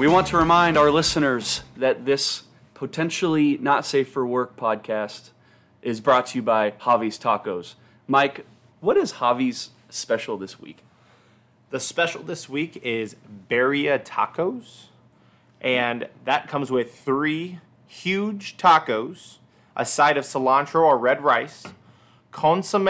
We want to remind our listeners that this potentially not safe for work podcast is brought to you by Javi's Tacos. Mike, what is Javi's special this week? The special this week is Birria Tacos, and that comes with three huge tacos, a side of cilantro or red rice, consomme,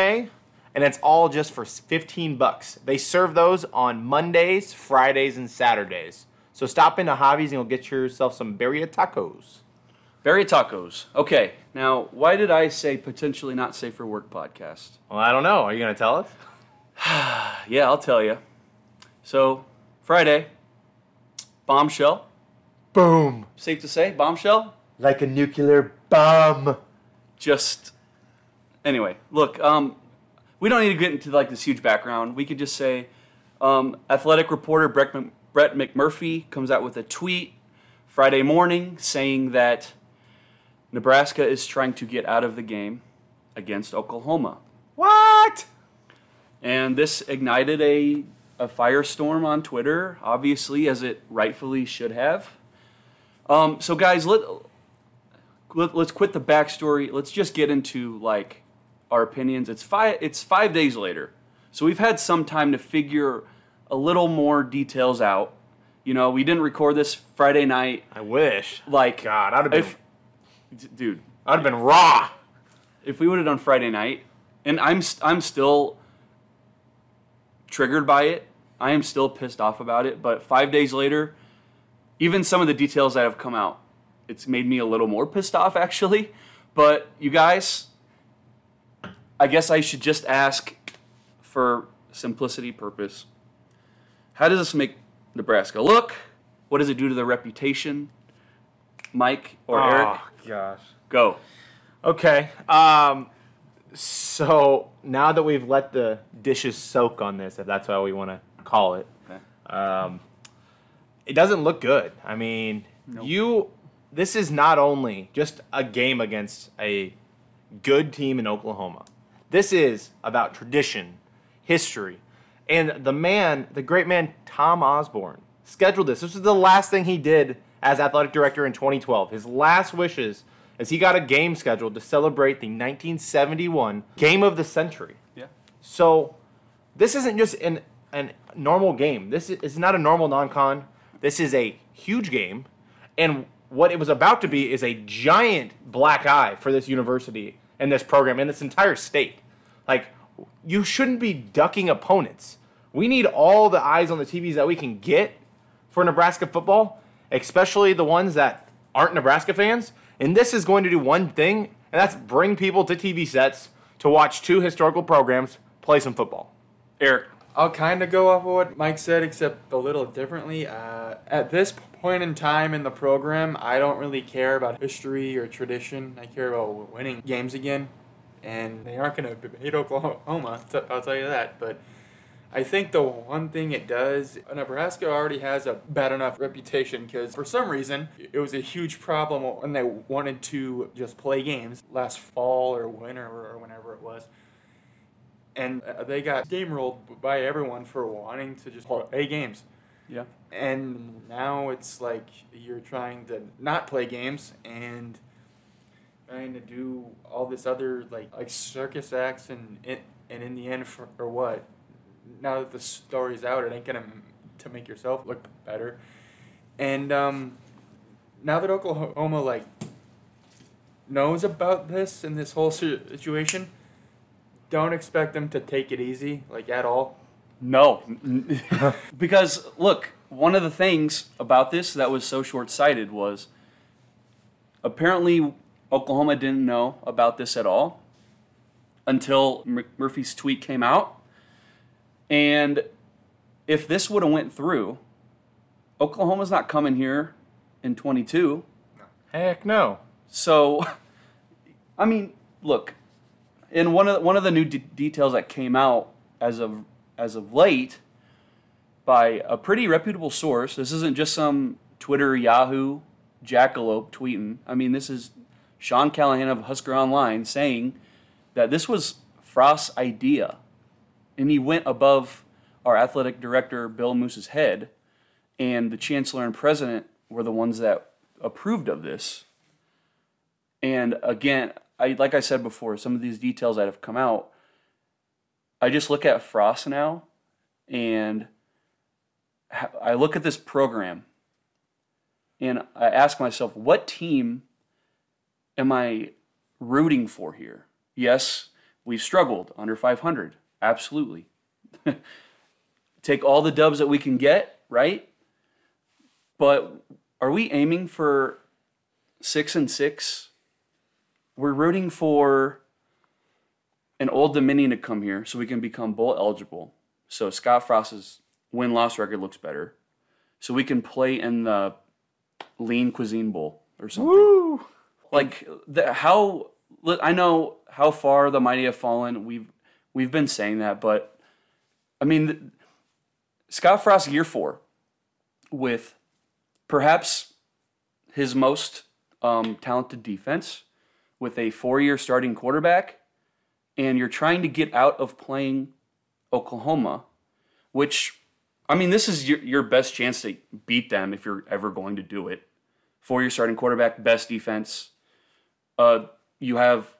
and it's all just for 15 bucks. They serve those on Mondays, Fridays, and Saturdays. So stop into Javi's and you'll get yourself some Birria Tacos. Berry tacos. Okay, now why did I say potentially not safe for work podcast? Well, I don't know. Are you going to tell us? Yeah, I'll tell you. So, Friday, bombshell. Boom. Safe to say, bombshell. Like a nuclear bomb. Just anyway, look. Um, we don't need to get into like this huge background. We could just say, um, athletic reporter Brett, Mc- Brett McMurphy comes out with a tweet Friday morning saying that Nebraska is trying to get out of the game against Oklahoma. What? And this ignited a, a firestorm on Twitter, obviously, as it rightfully should have. Um, so, guys, let, let, let's quit the backstory. Let's just get into like our opinions. It's five, it's five days later. So, we've had some time to figure a little more details out. You know, we didn't record this Friday night. I wish. Like, God, I'd have been, if, dude, I'd have been raw. if we would have done Friday night, and I'm st- I'm still triggered by it. I am still pissed off about it. But five days later, even some of the details that have come out, it's made me a little more pissed off actually. But you guys, I guess I should just ask, for simplicity purpose, how does this make Nebraska look? What does it do to their reputation? Mike or Eric, Oh, gosh. go. Okay. Um, so now that we've let the dishes soak on this, if that's how we want to call it, Okay. um, it doesn't look good. I mean, you. This is not only just a game against a good team in Oklahoma. This is about tradition, history, and the man, the great man Tom Osborne, scheduled this. This was the last thing he did as athletic director in 2012. His last wishes is he got a game scheduled to celebrate the 1971 game of the century. Yeah. So this isn't just an an normal game. This is not a normal non-con. This is a huge game, and what it was about to be is a giant black eye for this university and this program and this entire state. Like you shouldn't be ducking opponents. We need all the eyes on the TVs that we can get for Nebraska football, especially the ones that aren't Nebraska fans. And this is going to do one thing, and that's bring people to TV sets to watch two historical programs play some football. Eric, I'll kind of go off of what Mike said, except a little differently. Uh, at this point in time in the program, I don't really care about history or tradition. I care about winning games again, and they aren't going to beat Oklahoma. I'll tell you that. But I think the one thing it does, Nebraska already has a bad enough reputation because for some reason it was a huge problem when they wanted to just play games last fall or winter or whenever it was and uh, they got steamrolled by everyone for wanting to just play games. yeah. And now it's like you're trying to not play games and trying to do all this other like like circus acts and and in the end for or what? Now that the story's out, it ain't gonna to make yourself look better. And um, now that Oklahoma like knows about this and this whole situation, don't expect them to take it easy like at all. No. because, look, one of the things about this that was so short sighted was apparently Oklahoma didn't know about this at all until Mur- Murphy's tweet came out. And if this would have went through, Oklahoma's not coming here in 22. Heck no. So, I mean, look, in one of one of the new de- details that came out as of as of late by a pretty reputable source. This isn't just some Twitter Yahoo jackalope tweeting. I mean, this is Sean Callahan of Husker Online saying that this was Frost's idea, and he went above our athletic director Bill Moos's head and the chancellor and president were the ones that approved of this. And again, I like I said before, some of these details that have come out, I just look at Frost now, and I look at this program, and I ask myself, what team am I rooting for here? Yes, we've struggled under 500, absolutely. Take all the dubs that we can get, right? But are we aiming for six and six? We're rooting for an Old Dominion to come here so we can become bowl eligible. So Scott Frost's win loss record looks better. So we can play in the Lean Cuisine Bowl or something. Woo! Like the, how I know how far the mighty have fallen. We've we've been saying that, but I mean, th- Scott Frost year four with perhaps his most um, talented defense with a four-year starting quarterback, and you're trying to get out of playing Oklahoma, which I mean, this is your, your best chance to beat them if you're ever going to do it. Four-year starting quarterback, best defense. Uh, you have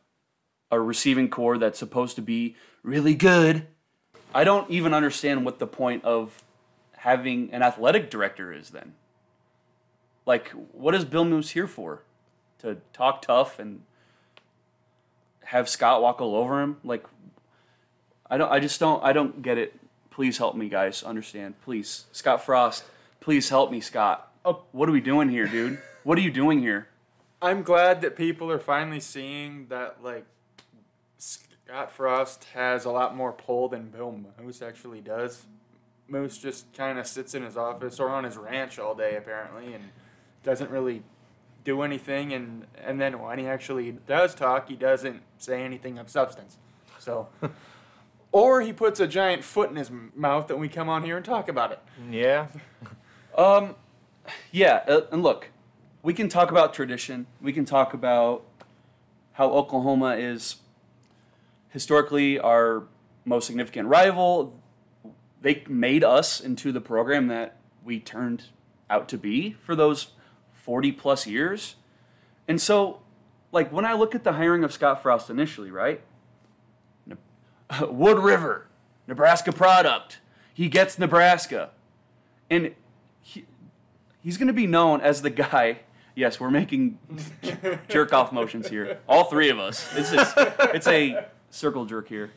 a receiving corps that's supposed to be really good. I don't even understand what the point of having an athletic director is then. Like, what is Bill Moos here for? To talk tough and have Scott walk all over him? Like, I don't. I just don't. I don't get it. Please help me, guys. Understand, please. Scott Frost, please help me, Scott. Oh. What are we doing here, dude? What are you doing here? I'm glad that people are finally seeing that like Scott Frost has a lot more pull than Bill Moos actually does. Moos just kind of sits in his office or on his ranch all day apparently and doesn't really do anything and and then when he actually does talk, he doesn't say anything of substance. So or he puts a giant foot in his mouth and we come on here and talk about it. Yeah. Um, yeah, uh, and look, we can talk about tradition. We can talk about how Oklahoma is historically our most significant rival. They made us into the program that we turned out to be for those 40 plus years. And so, like, when I look at the hiring of Scott Frost initially, right? Wood River, Nebraska product. He gets Nebraska. And he, he's going to be known as the guy. Yes, we're making jerk off motions here. All three of us. It's just, it's a circle jerk here.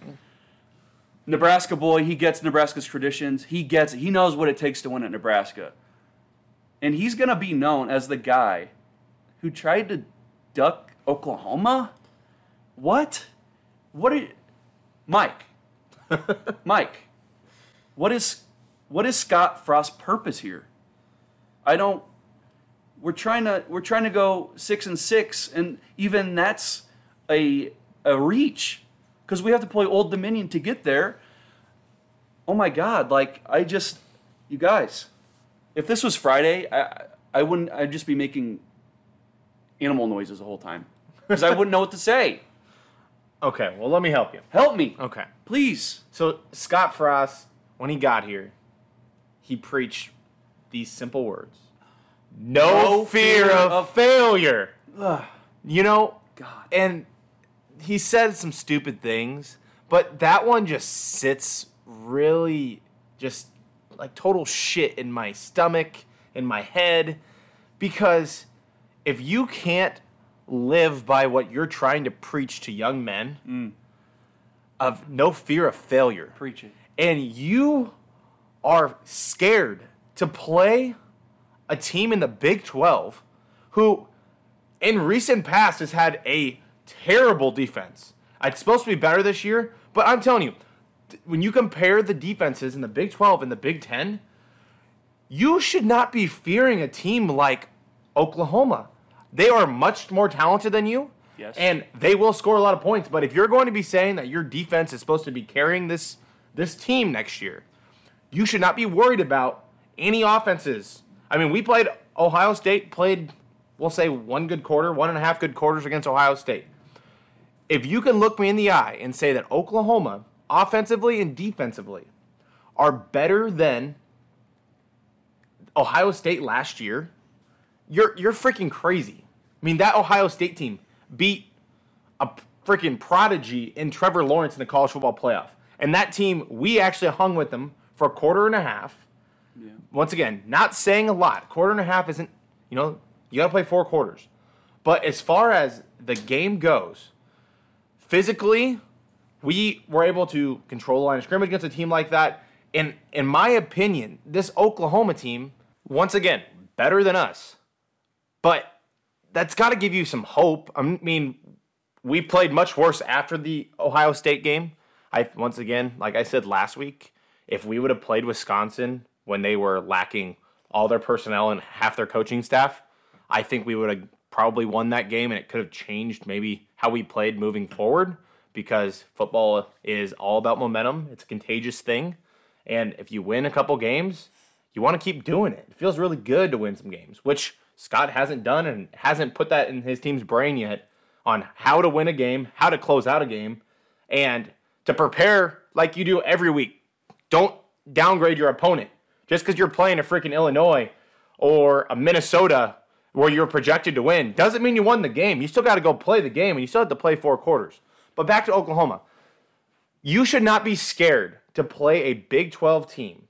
Nebraska boy, he gets Nebraska's traditions. He gets it. He knows what it takes to win at Nebraska. And he's going to be known as the guy who tried to duck Oklahoma? What? What are you, Mike? Mike, what is what is Scott Frost's purpose here? I don't. We're trying to we're trying to go six and six, and even that's a a reach because we have to play Old Dominion to get there. Oh my God! Like I just, you guys, if this was Friday, I I wouldn't. I'd just be making animal noises the whole time because I wouldn't know what to say. Okay, well, let me help you. Help me, Okay. please. So, Scott Frost, when he got here, he preached these simple words No, No fear, fear of, of- failure. Ugh, You know, God. and he said some stupid things, but that one just sits really just like total shit in my stomach, in my head, because if you can't live by what you're trying to preach to young men mm. of no fear of failure, Preach it. and you are scared to play a team in the Big 12 who in recent past has had a terrible defense. It's supposed to be better this year, but I'm telling you, when you compare the defenses in the Big 12 and the Big 10, you should not be fearing a team like Oklahoma. They are much more talented than you. Yes. And they will score a lot of points, but if you're going to be saying that your defense is supposed to be carrying this this team next year, you should not be worried about any offenses. I mean, we played Ohio State, played, we'll say, one good quarter, one and a half good quarters against Ohio State. If you can look me in the eye and say that Oklahoma, offensively and defensively, are better than Ohio State last year, you're you're freaking crazy. I mean, that Ohio State team beat a freaking prodigy in Trevor Lawrence in the college football playoff. And that team, we actually hung with them for a quarter and a half. Once again, not saying a lot. Quarter and a half isn't, you know, you got to play four quarters. But as far as the game goes, physically, we were able to control the line of scrimmage against a team like that. And in my opinion, this Oklahoma team, once again, better than us. But that's got to give you some hope. I mean, we played much worse after the Ohio State game. I once again, like I said last week, if we would have played Wisconsin when they were lacking all their personnel and half their coaching staff, I think we would have probably won that game and it could have changed maybe how we played moving forward because football is all about momentum. It's a contagious thing. And if you win a couple games, you want to keep doing it. It feels really good to win some games, which Scott hasn't done and hasn't put that in his team's brain yet on how to win a game, how to close out a game, and to prepare like you do every week. Don't downgrade your opponent just because you're playing a freaking Illinois or a Minnesota where you're projected to win doesn't mean you won the game. You still got to go play the game and you still have to play four quarters. But back to Oklahoma. You should not be scared to play a Big 12 team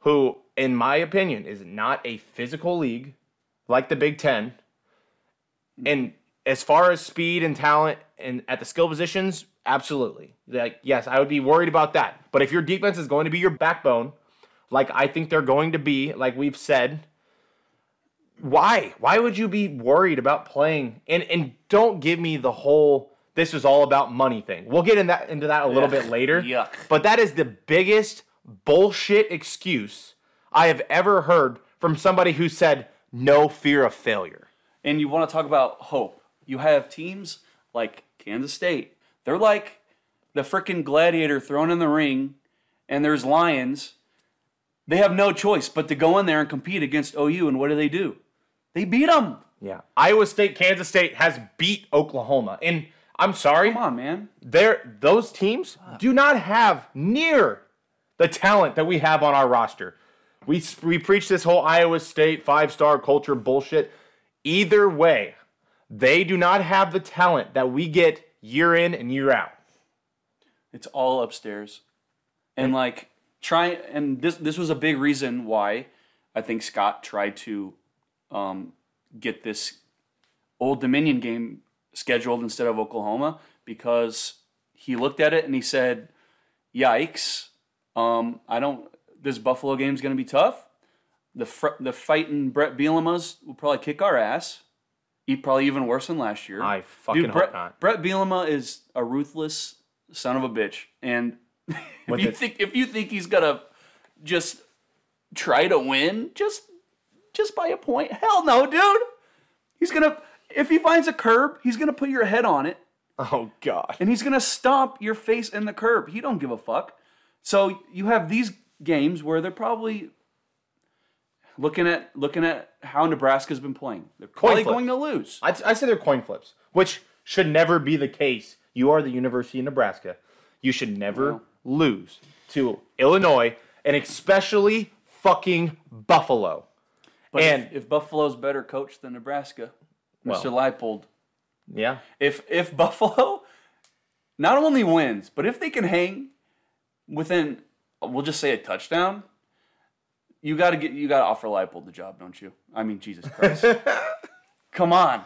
who, in my opinion, is not a physical league like the Big 10. And as far as speed and talent and at the skill positions, absolutely. Like, yes, I would be worried about that. But if your defense is going to be your backbone, like I think they're going to be, like we've said, why? Why would you be worried about playing? And and don't give me the whole this is all about money thing. We'll get in that into that a little Ugh, bit later. yuck. But that is the biggest bullshit excuse I have ever heard from somebody who said no fear of failure. And you want to talk about hope. You have teams like Kansas State. They're like the freaking gladiator thrown in the ring, and there's lions. They have no choice but to go in there and compete against OU. And what do they do? They beat them. Yeah. Iowa State, Kansas State has beat Oklahoma. And I'm sorry, Come on, man. they're, those teams do not have near the talent that we have on our roster. We, we preach this whole Iowa State five star culture bullshit. Either way, they do not have the talent that we get year in and year out. It's all upstairs. And like try and this this was a big reason why I think Scott tried to um, get this Old Dominion game scheduled instead of Oklahoma because he looked at it and he said, "Yikes! Um, I don't. This Buffalo game's going to be tough. The fr- the fighting Brett Bielema's will probably kick our ass. He probably even worse than last year. I fucking Dude, Brett, not. Brett Bielema is a ruthless son of a bitch, and if With you think if you think he's gonna just try to win, just just by a point, hell no, dude. He's gonna if he finds a curb, he's gonna put your head on it, Oh, God. and he's gonna stomp your face in the curb. He don't give a fuck. So you have these games where they're probably looking at looking at how Nebraska's been playing. They're probably flips. going to lose. I, I say they're coin flips, which should never be the case. You are the University of Nebraska. You should never lose to Illinois and especially fucking Buffalo. But and if, if Buffalo's better coached than Nebraska, Well. Mr. Leipold, yeah, if if Buffalo not only wins, but if they can hang within, we'll just say a touchdown, you got to get you got to offer Leipold the job, don't you? I mean, Jesus Christ, come on.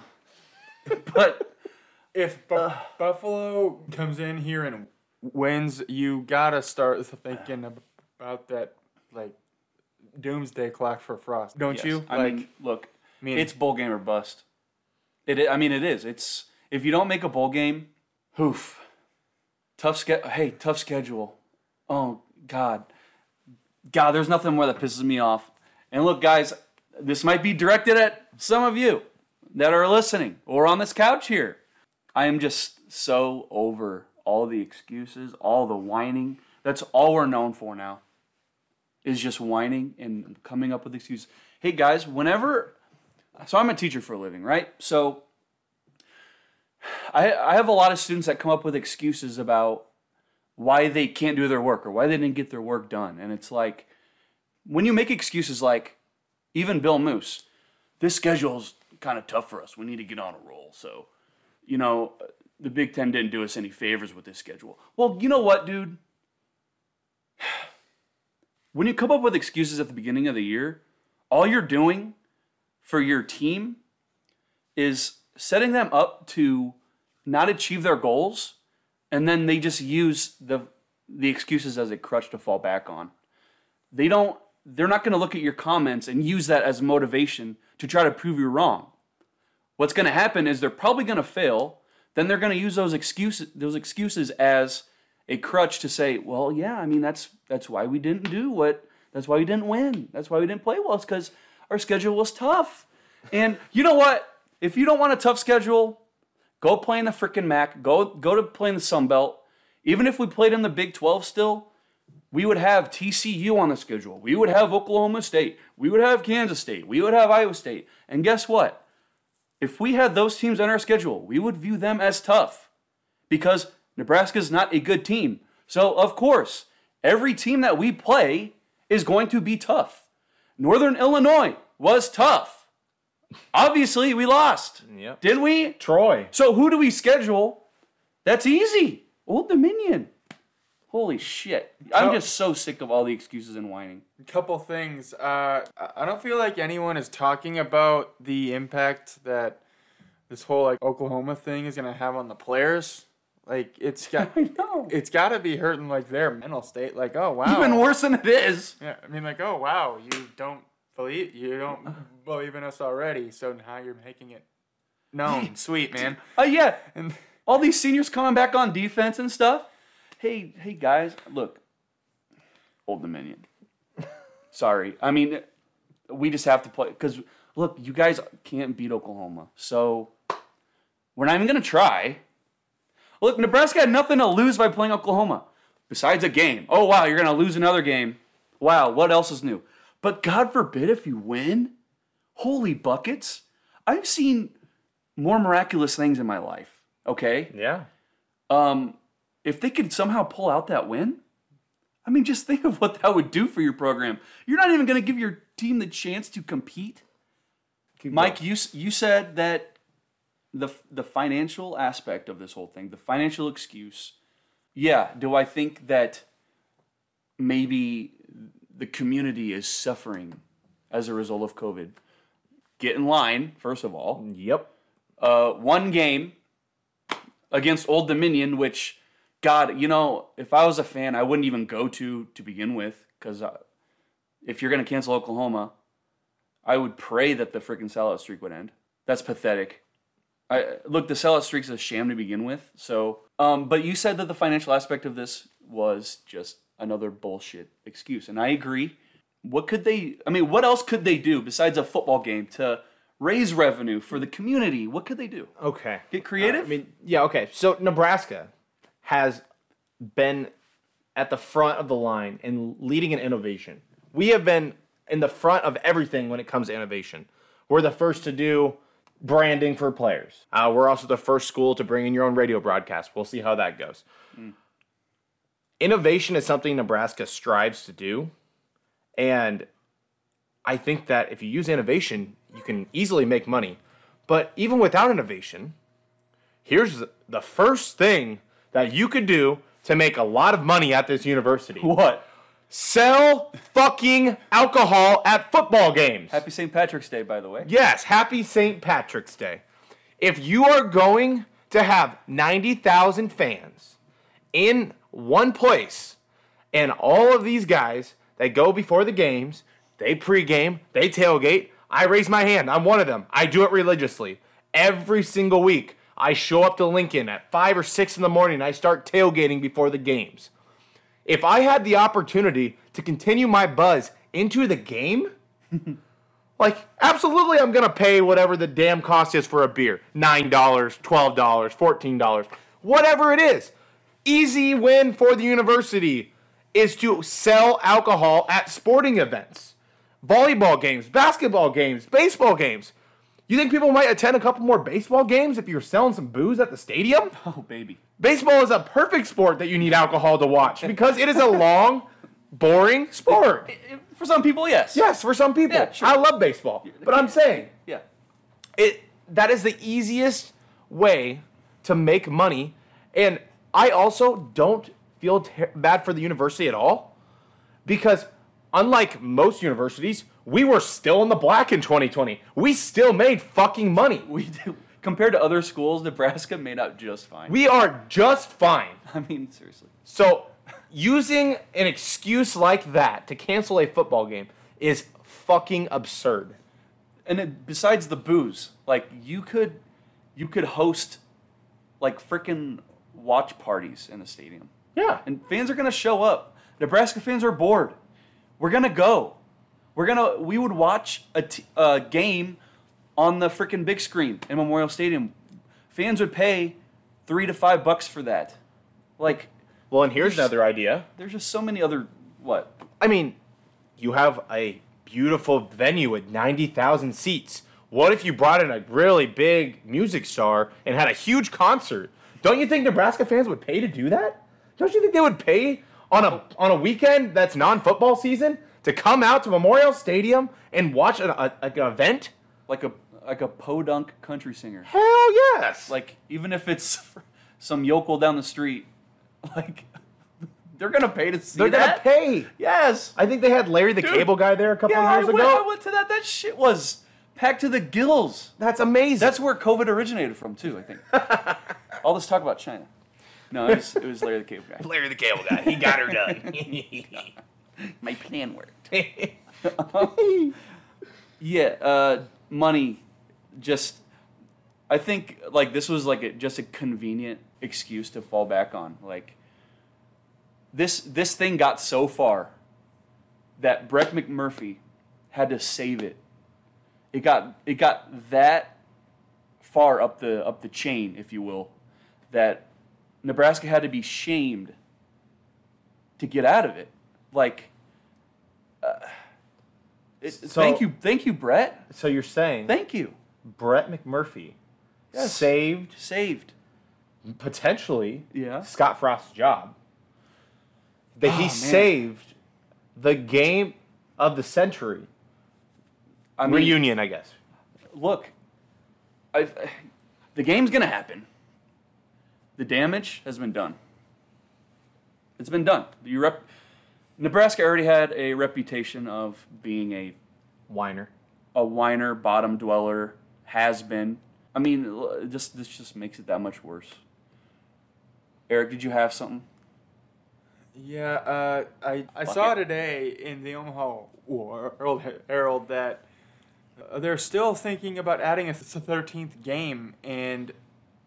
But If Bu- uh, Buffalo comes in here and wins, you gotta start thinking about that like doomsday clock for Frost, don't yes, you? I like, mean, look, I mean, it's bowl game or bust. It, i- I mean, it is. It's if you don't make a bowl game, hoof. Tough ske- Hey, tough schedule. Oh God, God, there's nothing more that pisses me off. And look, guys, this might be directed at some of you that are listening or on this couch here. I am just so over all the excuses, all the whining. That's all we're known for now. Is just whining and coming up with excuses. Hey guys, whenever so I'm a teacher for a living, right? So I I have a lot of students that come up with excuses about why they can't do their work or why they didn't get their work done. And it's like when you make excuses like even Bill Moos, this schedule's kind of tough for us. We need to get on a roll. So, you know, the Big Ten didn't do us any favors with this schedule. Well, you know what, dude? When you come up with excuses at the beginning of the year, all you're doing for your team is setting them up to not achieve their goals, and then they just use the the excuses as a crutch to fall back on. They don't they're not going to look at your comments and use that as motivation to try to prove you wrong. What's going to happen is they're probably going to fail, then they're going to use those excuses those excuses as a crutch to say, "Well, yeah, I mean that's that's why we didn't do what that's why we didn't win. That's why we didn't play well. It's cuz our schedule was tough." And you know what? If you don't want a tough schedule, go play in the freaking MAC. Go go to play in the Sun Belt. Even if we played in the Big 12 still, we would have TCU on the schedule. We would have Oklahoma State. We would have Kansas State. We would have Iowa State. And guess what? If we had those teams on our schedule, we would view them as tough because Nebraska's not a good team. So, of course, every team that we play is going to be tough. Northern Illinois was tough. Obviously, we lost. Yep. Didn't we? Troy. So who do we schedule? That's easy. Old Dominion. Holy shit. I'm just so sick of all the excuses and whining. A couple things. Uh, I don't feel like anyone is talking about the impact that this whole like Oklahoma thing is gonna have on the players. Like it's got, I know. it's got to be hurting like their mental state. Like oh wow, Even worse than it is. Yeah, I mean like oh wow, you don't believe you don't uh. believe in us already, so now you're making it known. Sweet man. Oh yeah. And All these seniors coming back on defense and stuff. Hey, hey guys, look. Old Dominion. Sorry. I mean, we just have to play because look, you guys can't beat Oklahoma. So we're not even gonna try. Look, Nebraska had nothing to lose by playing Oklahoma. Besides a game. Oh wow, you're gonna lose another game. Wow, what else is new? But God forbid if you win. Holy buckets. I've seen more miraculous things in my life. Okay? Yeah. Um, if they could somehow pull out that win, I mean, just think of what that would do for your program. You're not even going to give your team the chance to compete. Mike, you you said that the the financial aspect of this whole thing, the financial excuse. Yeah, do I think that maybe the community is suffering as a result of COVID? Get in line, first of all Yep. uh, one game against Old Dominion, which, God, you know, if I was a fan, I wouldn't even go to to begin with, because uh, if you're going to cancel Oklahoma, I would pray that the freaking sellout streak would end. That's pathetic. I look, the sellout streak's is a sham to begin with. So, um, but you said that the financial aspect of this was just another bullshit excuse, and I agree. What could they? I mean, what else could they do besides a football game to raise revenue for the community? What could they do? Okay. Get creative? I mean, yeah, okay. So Nebraska has been at the front of the line and leading in innovation. We have been in the front of everything when it comes to innovation. We're the first to do branding for players. Uh, we're also the first school to bring in your own radio broadcast. We'll see how that goes. Innovation is something Nebraska strives to do. And I think that if you use innovation, you can easily make money. But even without innovation, here's the first thing that you could do to make a lot of money at this university. what? Sell fucking alcohol at football games. Happy St. Patrick's Day, by the way. Yes, happy St. Patrick's Day. If you are going to have 90,000 fans in one place, and all of these guys that go before the games, they pregame, they tailgate, I raise my hand. I'm one of them. I do it religiously. Every single week, I show up to Lincoln at 5 or 6 in the morning. I start tailgating before the games. If I had the opportunity to continue my buzz into the game, like, absolutely, I'm gonna pay whatever the damn cost is for a beer $9, $12, $14, whatever it is. Easy win for the university is to sell alcohol at sporting events, volleyball games, basketball games, baseball games. You think people might attend a couple more baseball games if you're selling some booze at the stadium? Oh, baby. Baseball is a perfect sport that you need alcohol to watch because it is a long, boring sport. For some people, yes. Yes, for some people. Yeah, sure. I love baseball. But I'm saying Yeah. it that is the easiest way to make money and I also don't feel ter- bad for the university at all because unlike most universities, we were still in the black in 2020. We still made fucking money. We do. Compared to other schools, Nebraska made out just fine. We are just fine. I mean, seriously. So, using an excuse like that to cancel a football game is fucking absurd. And it, besides the booze, like you could, you could host, like freaking watch parties in the stadium, Yeah. and fans are gonna show up. Nebraska fans are bored. We're gonna go. We're gonna. We would watch a, t- game on the freaking big screen in Memorial Stadium. Fans would pay three to five bucks for that. Like, Well, and here's another idea. there's just so many other what I mean, you have a beautiful venue with 90,000 seats. What if you brought in a really big music star and had a huge concert? Don't you think Nebraska fans would pay to do that? Don't you think they would pay on a on a weekend that's non-football season to come out to Memorial Stadium and watch an, a, like an event? like a like a podunk country singer. Hell yes! Like even if it's some yokel down the street, like they're gonna pay to see they're gonna that. pay. Yes. I think they had Larry the Dude. Cable Guy there a couple yeah, years I ago. went, I went to that. That shit was packed to the gills. That's amazing. That's where COVID originated from too. I think. All this talk about China. No, it was, it was Larry the Cable Guy. Larry the Cable Guy. He got her done. My plan worked. Yeah, uh, money. Just, I think like this was like a, just a convenient excuse to fall back on. Like, this this thing got so far that Brett McMurphy had to save it. It got it got that far up the up the chain, if you will, that Nebraska had to be shamed to get out of it. Like, uh, it, So- thank you, thank you, Brett. so you're saying Thank you. Brett McMurphy Yes. saved Saved. potentially Yeah. Scott Frost's job. That Oh, he man. saved the game of the century I mean, reunion, I guess. look, i the game's gonna happen. The damage has been done. It's been done. You rep, Nebraska already had a reputation of being a whiner, a whiner, bottom dweller, has been. I mean, just this just makes it that much worse. Eric, did you have something? Yeah, uh, I I Fuck saw it. today in the Omaha World Herald that uh, they're still thinking about adding a thirteenth game, and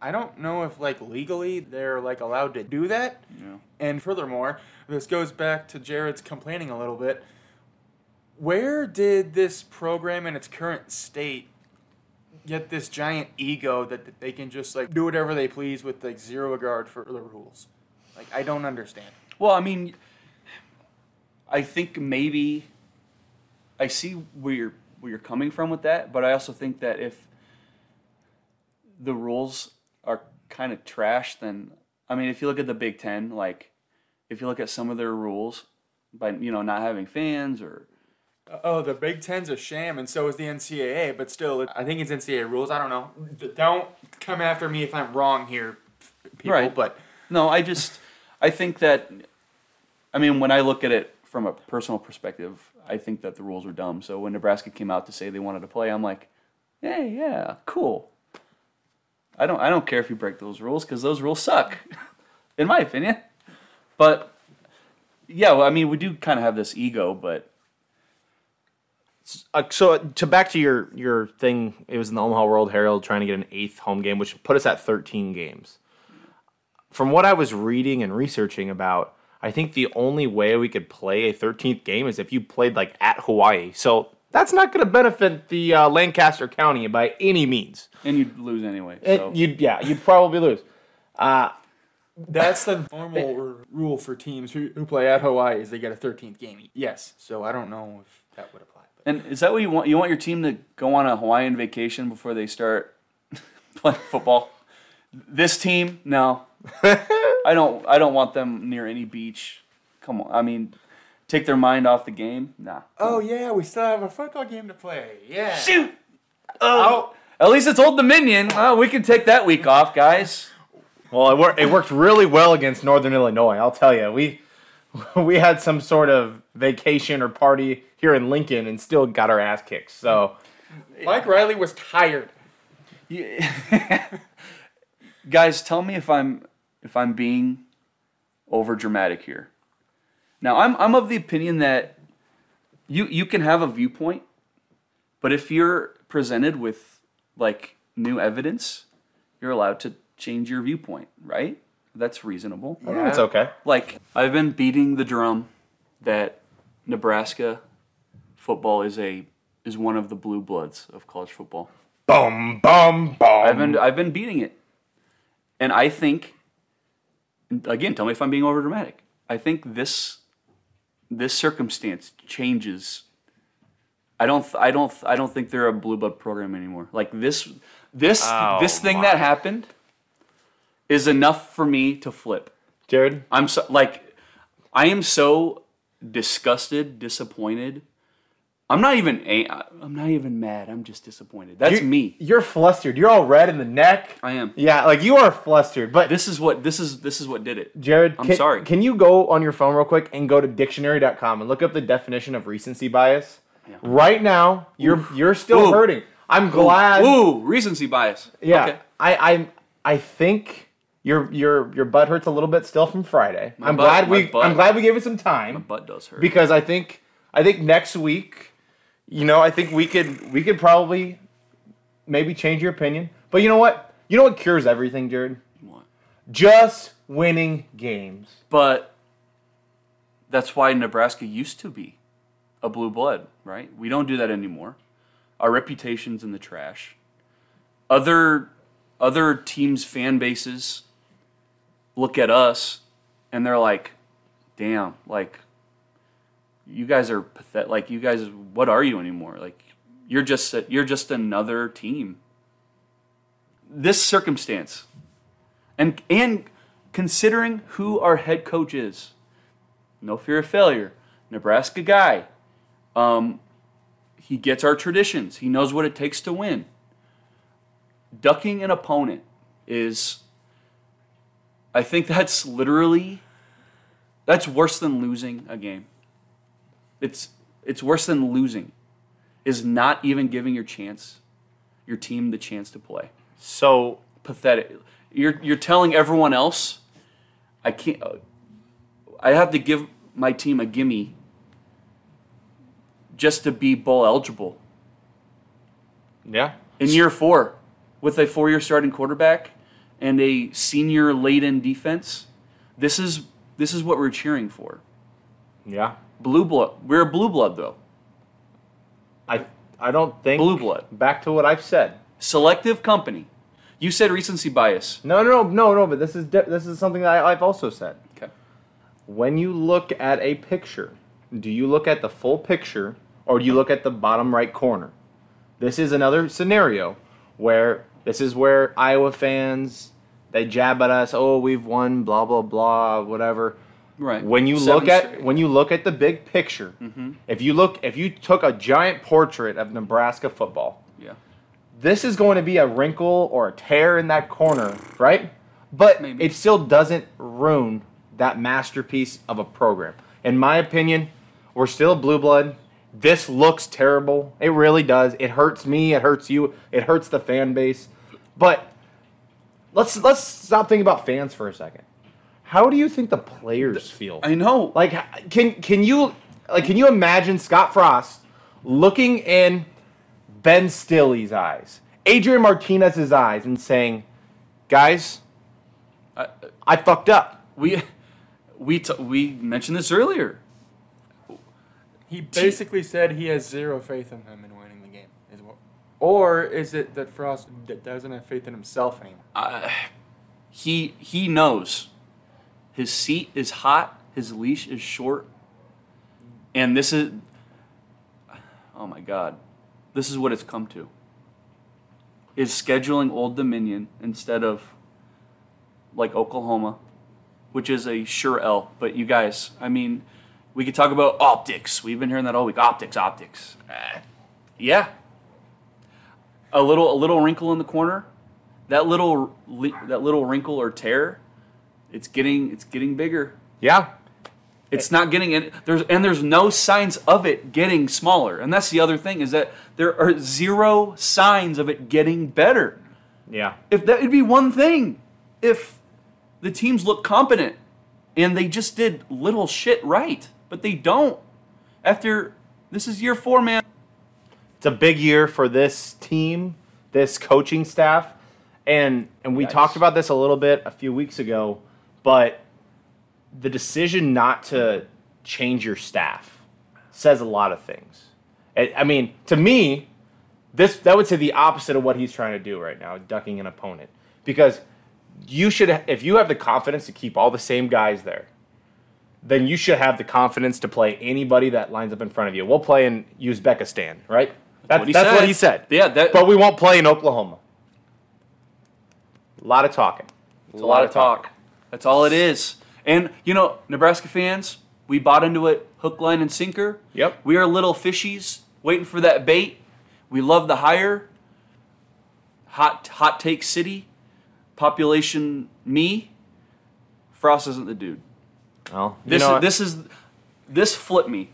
I don't know if like legally they're like allowed to do that. Yeah. And furthermore, this goes back to Jared's complaining a little bit. Where did this program in its current state get this giant ego that that they can just like do whatever they please with like zero regard for the rules? Like I don't understand. Well, I mean, I think maybe I see where you're where you're coming from with that, but I also think that if the rules are kind of trash, then I mean, if you look at the Big Ten, like if you look at some of their rules, by you know not having fans or Oh, the Big Ten's a sham, and so is the NCAA. But still, it- I think it's NCAA rules. I don't know. Don't come after me if I'm wrong here, people. Right. But No, I just I think that I mean when I look at it from a personal perspective, I think that the rules are dumb. So when Nebraska came out to say they wanted to play, I'm like, hey, yeah, cool. I don't I don't care if you break those rules because those rules suck, in my opinion. But yeah, well, I mean we do kind of have this ego, but Uh, so to back to your your thing, it was in the Omaha World Herald trying to get an eighth home game, which put us at 13 games. From what I was reading and researching about, I think the only way we could play a 13th game is if you played like at Hawaii. So that's not going to benefit the uh, Lancaster County by any means. and you'd lose anyway. So you'd yeah, you'd probably lose. Uh, that's the normal r- rule for teams who, who play at Hawaii is they get a 13th game. Yes. So I don't know if that would apply. But And is that what you want? You want your team to go on a Hawaiian vacation before they start playing football? This team, no. I don't. I don't want them near any beach. Come on. I mean, take their mind off the game. Nah. Oh yeah, we still have a football game to play. Yeah. shoot! Oh. oh, at least it's Old Dominion. Well, we can take that week off, guys. Well, it, wor- it worked really well against Northern Illinois. I'll tell you, we we had some sort of vacation or party here in Lincoln and still got our ass kicked. So Mike Riley was tired. guys, tell me if I'm if I'm being over dramatic here. Now, I'm I'm of the opinion that you you can have a viewpoint, but if you're presented with like new evidence, you're allowed to change your viewpoint, right? That's reasonable. yeah. it's okay. Like I've been beating the drum that Nebraska football is a is one of the blue bloods of college football. Boom, boom, boom. I've been I've been beating it, and I think again, tell me if I'm being over dramatic. I think this this circumstance changes. I don't I don't I don't think they're a blue blood program anymore. Like this this Oh, this thing my. that happened is enough for me to flip. Jared. I'm so like I am so disgusted, disappointed. I'm not even a- I'm not even mad. I'm just disappointed. That's you- me. You're flustered. You're all red in the neck. I am. Yeah, like you are flustered. But This is what this is this is what did it. Jared, I'm can, sorry. Can you go on your phone real quick and go to dictionary.com and look up the definition of recency bias? Yeah. Right now, you're you're still Ooh. hurting. I'm glad. Ooh, recency bias. Yeah, Okay. I, I I think your your your butt hurts a little bit still from Friday. I'm butt- glad my we butt- I'm glad we gave it some time My Butt does hurt. because I think I think next week, you know, I think we could we could probably maybe change your opinion. But you know what? You know what cures everything, Jared? What? Just winning games. But that's why Nebraska used to be a blue blood, right? We don't do that anymore. Our reputation's in the trash. Other other teams' fan bases look at us and they're like, "Damn, like you guys are pathetic. Like you guys, what are you anymore? Like you're just a, you're just another team." This circumstance, and and considering who our head coach is, no fear of failure, Nebraska guy. Um, he gets our traditions. He knows what it takes to win. Ducking an opponent is, I think that's literally, that's worse than losing a game. It's it's worse than losing, is not even giving your chance, your team the chance to play So pathetic. You're you're telling everyone else, I can't. I have to give my team a gimme just to be bowl eligible yeah, in year four, with a four-year starting quarterback and a senior laden defense. This is this is what we're cheering for. yeah. Blue blood. We're a blue blood though. I I don't think Blue blood. Back to what I've said. Selective company. You said recency bias. No, no, no, no, no. But this is di- this is something that I, I've also said. Okay. When you look at a picture, do you look at the full picture or do you look at the bottom right corner? This is another scenario where this is where Iowa fans they jab at us. Oh, we've won, blah blah blah, whatever. Right. When you Seven look at straight. when you look at the big picture, mm-hmm. if you look if you took a giant portrait of Nebraska football, yeah. this is going to be a wrinkle or a tear in that corner, right? But Maybe. it still doesn't ruin that masterpiece of a program. In my opinion, we're still blue blood. This looks terrible. It really does. It hurts me. It hurts you. It hurts the fan base. But let's let's stop thinking about fans for a second. How do you think the players feel? I know. Like, can can you like can you imagine Scott Frost looking in Ben Stille's eyes, Adrian Martinez's eyes, and saying, "Guys, I, I fucked up." we we t- we mentioned this earlier. He basically said he has zero faith in them in winning the game. Is what, or is it that Frost d- doesn't have faith in himself anymore? Uh, he he knows his seat is hot, his leash is short, and this is oh my god, this is what it's come to. Is scheduling Old Dominion instead of like Oklahoma, which is a sure L. But you guys, I mean, We could talk about optics. We've been hearing that all week. Optics, optics. Uh, yeah. A little, a little wrinkle in the corner. That little, that little wrinkle or tear. It's getting, it's getting bigger. Yeah. It's not getting any, there's and there's no signs of it getting smaller. And that's the other thing is that there are zero signs of it getting better. Yeah. If that would be one thing, if the teams look competent and they just did little shit right, but they don't. After this is year four, man. It's a big year for this team, this coaching staff. And and we Yikes. talked about this a little bit a few weeks ago, but the decision not to change your staff says a lot of things. I I mean, to me, this that would say the opposite of what he's trying to do right now, ducking an opponent. Because you should if you have the confidence to keep all the same guys there, then you should have the confidence to play anybody that lines up in front of you. We'll play in Uzbekistan, right? That's, what he that's said. what he said. Yeah, that- But we won't play in Oklahoma. A lot of talking. It's a lot of talk. That's all it is. And you know, Nebraska fans, we bought into it hook, line, and sinker. Yep. We are little fishies waiting for that bait. We love the hire. Hot hot take city. Population me. Frost isn't the dude. Well, you This know is this is this flipped me.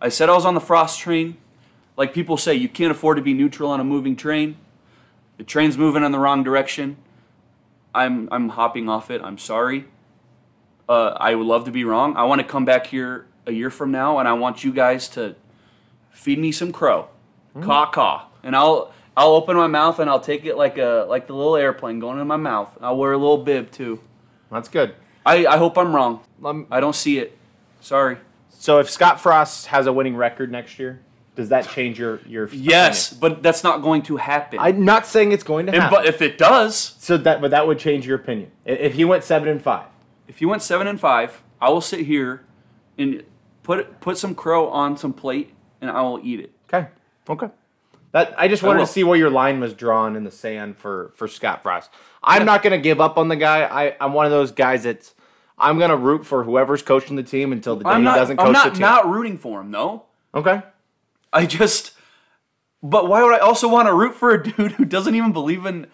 I said I was on the Frost train. Like people say, you can't afford to be neutral on a moving train. The train's moving in the wrong direction. I'm I'm hopping off it. I'm sorry. Uh, I would love to be wrong. I want to come back here a year from now, and I want you guys to feed me some crow, caw caw, and I'll I'll open my mouth and I'll take it like a like the little airplane going in my mouth. I'll wear a little bib too. That's good. I, I hope I'm wrong. Um, I don't see it. Sorry. so if Scott Frost has a winning record next year, does that change your your Yes, but that's not going to happen. I'm not saying it's going to and, happen. but if it does, so that but that would change your opinion. If he went 7 and 5. if you went seven and five, I will sit here and put put some crow on some plate and I will eat it. Okay. Okay. That I just wanted will. to see where your line was drawn in the sand for for Scott Frost. I'm not going to give up on the guy. I I'm one of those guys that's I'm going to root for whoever's coaching the team until the day I'm he doesn't coach the team. I'm not not rooting for him. No, okay. I just. But why would I also want to root for a dude who doesn't even believe in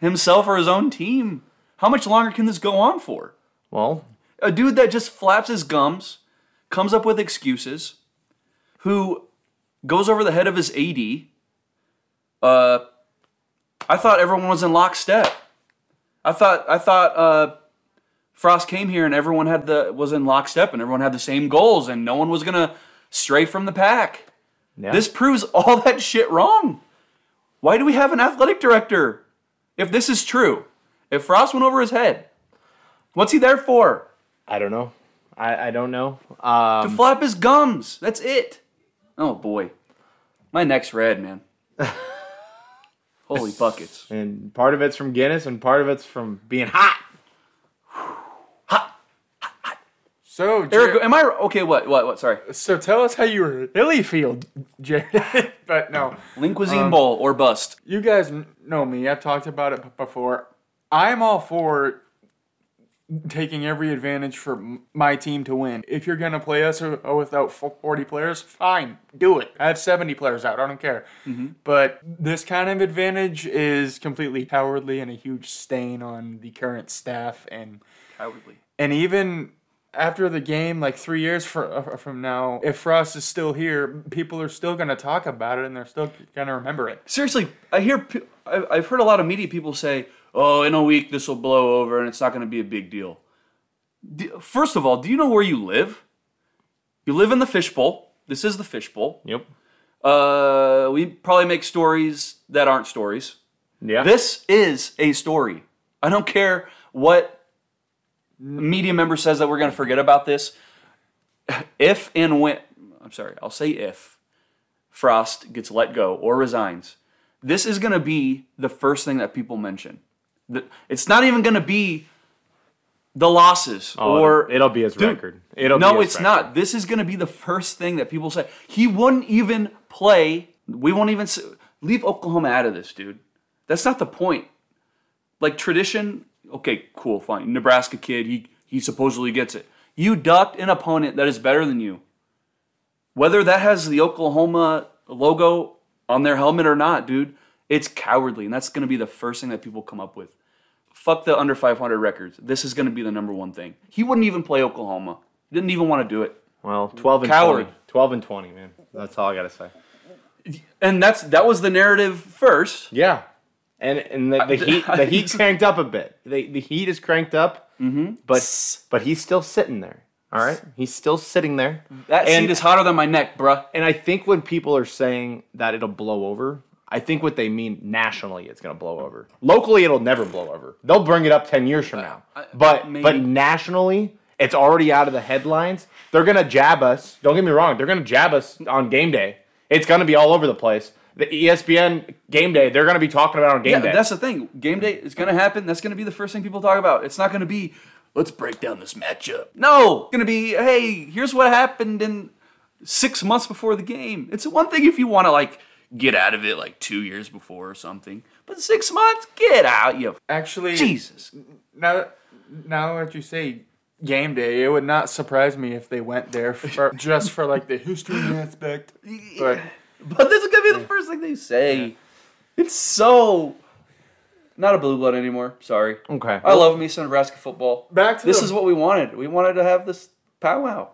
himself or his own team? How much longer can this go on for? Well, a dude that just flaps his gums, comes up with excuses, who goes over the head of his AD. Uh, I thought everyone was in lockstep. I thought I thought uh, Frost came here and everyone had the was in lockstep and everyone had the same goals and no one was gonna stray from the pack. Yeah. This proves all that shit wrong. Why do we have an athletic director? If this is true, if Frost went over his head, what's he there for? I don't know. I I don't know. Um to flap his gums. That's it. Oh boy, my neck's red, man. Holy buckets! and part of it's from Guinness and part of it's from being hot. So, Eric, am I okay? What? What? What? Sorry. so tell us how you really feel, Jared. but no, Lean cuisine Um, bowl or bust. you guys know me. I've talked about it before. I'm all for taking every advantage for my team to win. If you're gonna play us without 40 players, fine, do it. I have 70 players out. I don't care. But this kind of advantage is completely cowardly and a huge stain on the current staff and Cowardly. and even after the game, like three years fr- uh, from now, if Frost is still here, people are still going to talk about it and they're still going to remember it. Seriously, I hear. I- I've heard a lot of media people say, "Oh, in a week this will blow over and it's not going to be a big deal." First of all, do you know where you live? You live in the fishbowl. This is the fishbowl. Yep. Uh, we probably make stories that aren't stories. Yeah. This is a story. I don't care what media member says that we're going to forget about this. If and when, I'm sorry, I'll say if Frost gets let go or resigns, this is going to be the first thing that people mention. It's not even going to be the losses Oh, or it'll, be his Dude, record. It'll no, it's record. not. This is going to be the first thing that people say. He wouldn't even play. We won't even leave Oklahoma out of this, dude. That's not the point. Like tradition, okay, cool, fine. Nebraska kid, he he supposedly gets it. You ducked an opponent that is better than you. Whether that has the Oklahoma logo on their helmet or not, dude, it's cowardly. And that's going to be the first thing that people come up with. Fuck the under 500 records. This is going to be the number one thing. He wouldn't even play Oklahoma. He didn't even want to do it. Well, 12 and Coward. 20. 12 and 20, man. That's all I got to say. And that's that was the narrative first. Yeah. And and the, the heat the heat's cranked up a bit. The, the heat is cranked up, mm-hmm. but but he's still sitting there. All right, he's still sitting there. That and, seat is hotter than my neck, bruh. And I think when people are saying that it'll blow over, I think what they mean nationally, it's going to blow over. Locally, it'll never blow over. They'll bring it up ten years from now. Uh, But maybe. but nationally, it's already out of the headlines. They're going to jab us. Don't get me wrong. They're going to jab us on game day. It's going to be all over the place. The ESPN game day, they're going to be talking about on game Yeah, day. that's the thing. Game day is going to happen. That's going to be the first thing people talk about. It's not going to be, let's break down this matchup. No, it's going to be, hey, here's what happened in six months before the game. It's one thing if you want to like get out of it like two years before or something, but six months, get out, you Actually, Jesus. now now that you say game day, it would not surprise me if they went there for just for like the history aspect. But But this is going to be the first thing they say. It's so not a blue blood anymore. Sorry. okay. I love me some Nebraska football. back to This the, is what we wanted. We wanted to have this powwow.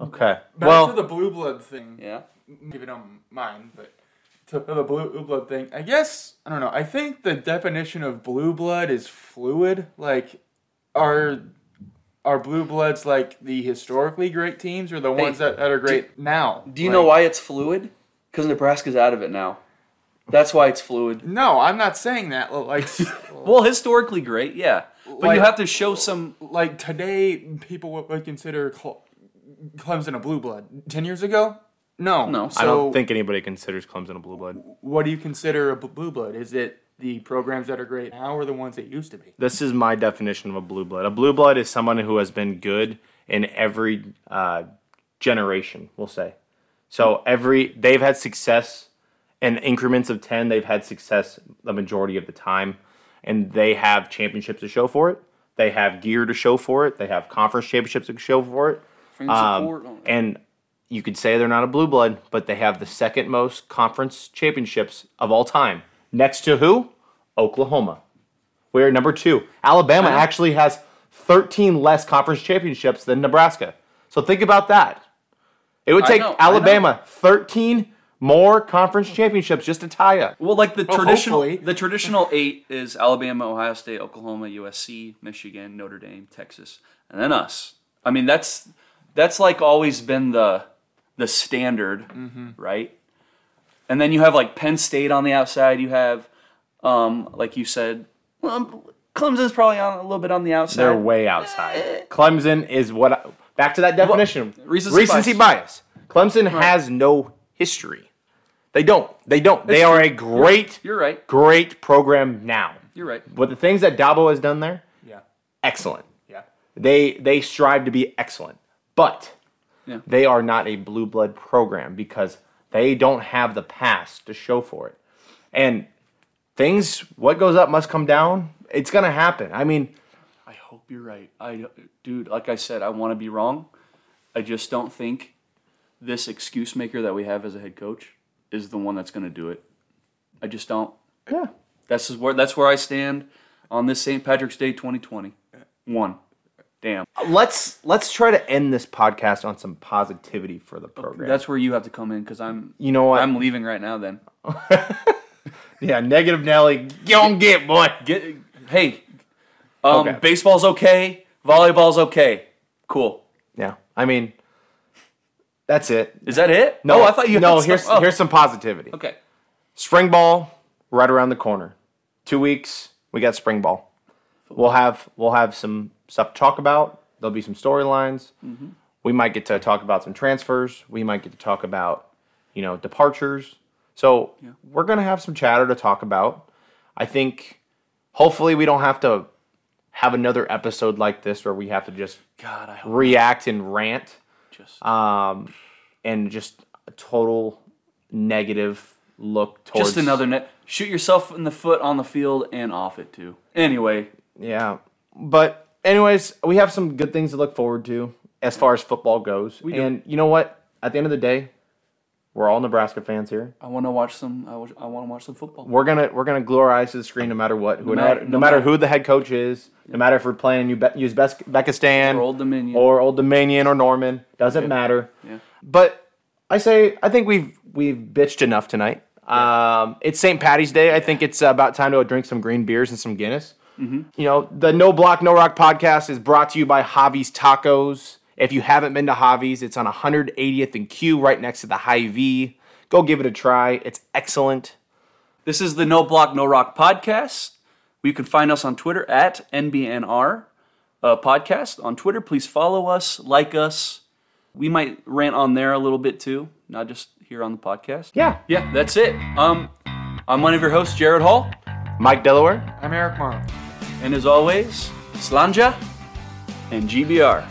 Okay. back Well, to the blue blood thing. Yeah. if you don't mind, but to the blue blood thing, I guess I don't know. I think the definition of blue blood is fluid. Like, are are blue bloods like the historically great teams, or the ones that, that are great now? Do you Like- know why it's fluid? Because Nebraska's out of it now. That's why it's fluid. No, I'm not saying that. Like, Well, historically great, yeah. But Like- you have to show some. like today, people would, would consider Cle- Clemson a blue blood. Ten years ago, no, No. So I don't think anybody considers Clemson a blue blood. What do you consider a blue blood? Is it the programs that are great now, or the ones that used to be? This is my definition of a blue blood. A blue blood is someone who has been good in every uh, generation, we'll say. So every they've had success in increments of ten. They've had success the majority of the time, and they have championships to show for it. They have gear to show for it. They have conference championships to show for it. Um, and you could say they're not a blue blood, but they have the second most conference championships of all time. Next to who? Oklahoma. We're number two. Alabama actually has 13 less conference championships than Nebraska. So think about that. It would I take know, know. Alabama 13 more conference championships just to tie up. Well, like the Well, traditional, hopefully. the traditional eight is Alabama, Ohio State, Oklahoma, USC, Michigan, Notre Dame, Texas, and then us. I mean, that's that's like always been the the standard, Mm-hmm. right? And then you have like Penn State on the outside. You have, um, like you said, well, Clemson's probably on a little bit on the outside. They're way outside. Clemson is what. I, back to that definition. recency bias. Clemson has no history. They don't. They don't. They are true. a great, You're right. great program now. You're right. But the things that Dabo has done there, Yeah, excellent. yeah. They they strive to be excellent, but Yeah. they are not a blue blood program because they don't have the past to show for it. And things, what goes up must come down. It's gonna happen. I mean, I hope you're right. I, dude, like I said, I want to be wrong. I just don't think this excuse maker that we have as a head coach is the one that's going to do it. I just don't. yeah. That's is where that's where I stand on this St. Patrick's Day 2020. One. Damn. Let's let's try to end this podcast on some positivity for the program. That's where you have to come in because I'm. you know what? I'm leaving right now. Then yeah, negative Nelly. Get on, get boy. get. Hey, um, Okay. baseball's okay. Volleyball's okay. Cool. Yeah, I mean, that's it. Is that it? No, I thought you. No, had some- here's oh, here's some positivity. Okay. Spring ball right around the corner. Two weeks, we got spring ball. We'll have we'll have some stuff to talk about. There'll be some storylines. Mm-hmm. We might get to talk about some transfers. We might get to talk about, you know, departures. So we're gonna have some chatter to talk about. I think hopefully we don't have to have another episode like this where we have to just God, react and rant just. um, and just a total negative look towards Just another net. Shoot yourself in the foot on the field and off it too. Anyway, Yeah. But anyways, we have some good things to look forward to. as far as football goes. And you know what? At the end of the day, we're all Nebraska fans here. I want to watch some. I, I want to watch some football. We're gonna we're gonna glue our eyes to the screen no matter what. No, matter- no, no matter matter- who the head coach is. No matter if we're playing Uzbekistan Or Old Dominion. or Old Dominion or Norman. Doesn't matter. Yeah. But I say I think we've we've bitched enough tonight. Um, it's St. Patty's Day. I think it's about time to drink some green beers and some Guinness. Mm-hmm. You know, the No Block No Rock podcast is brought to you by Javi's Tacos. If you haven't been to Javi's, it's on 180th and Q, right next to the Hy-Vee. Go give it a try. It's excellent. This is the No Block No Rock podcast. You can find us on Twitter at NBNR uh, podcast. On Twitter, please follow us, like us. We might rant on there a little bit too, not just here on the podcast. Yeah. Yeah, that's it. Um, I'm one of your hosts, Jared Hall, Mike Delaware. I'm Eric Morrow. and as always, Sláinte and GBR.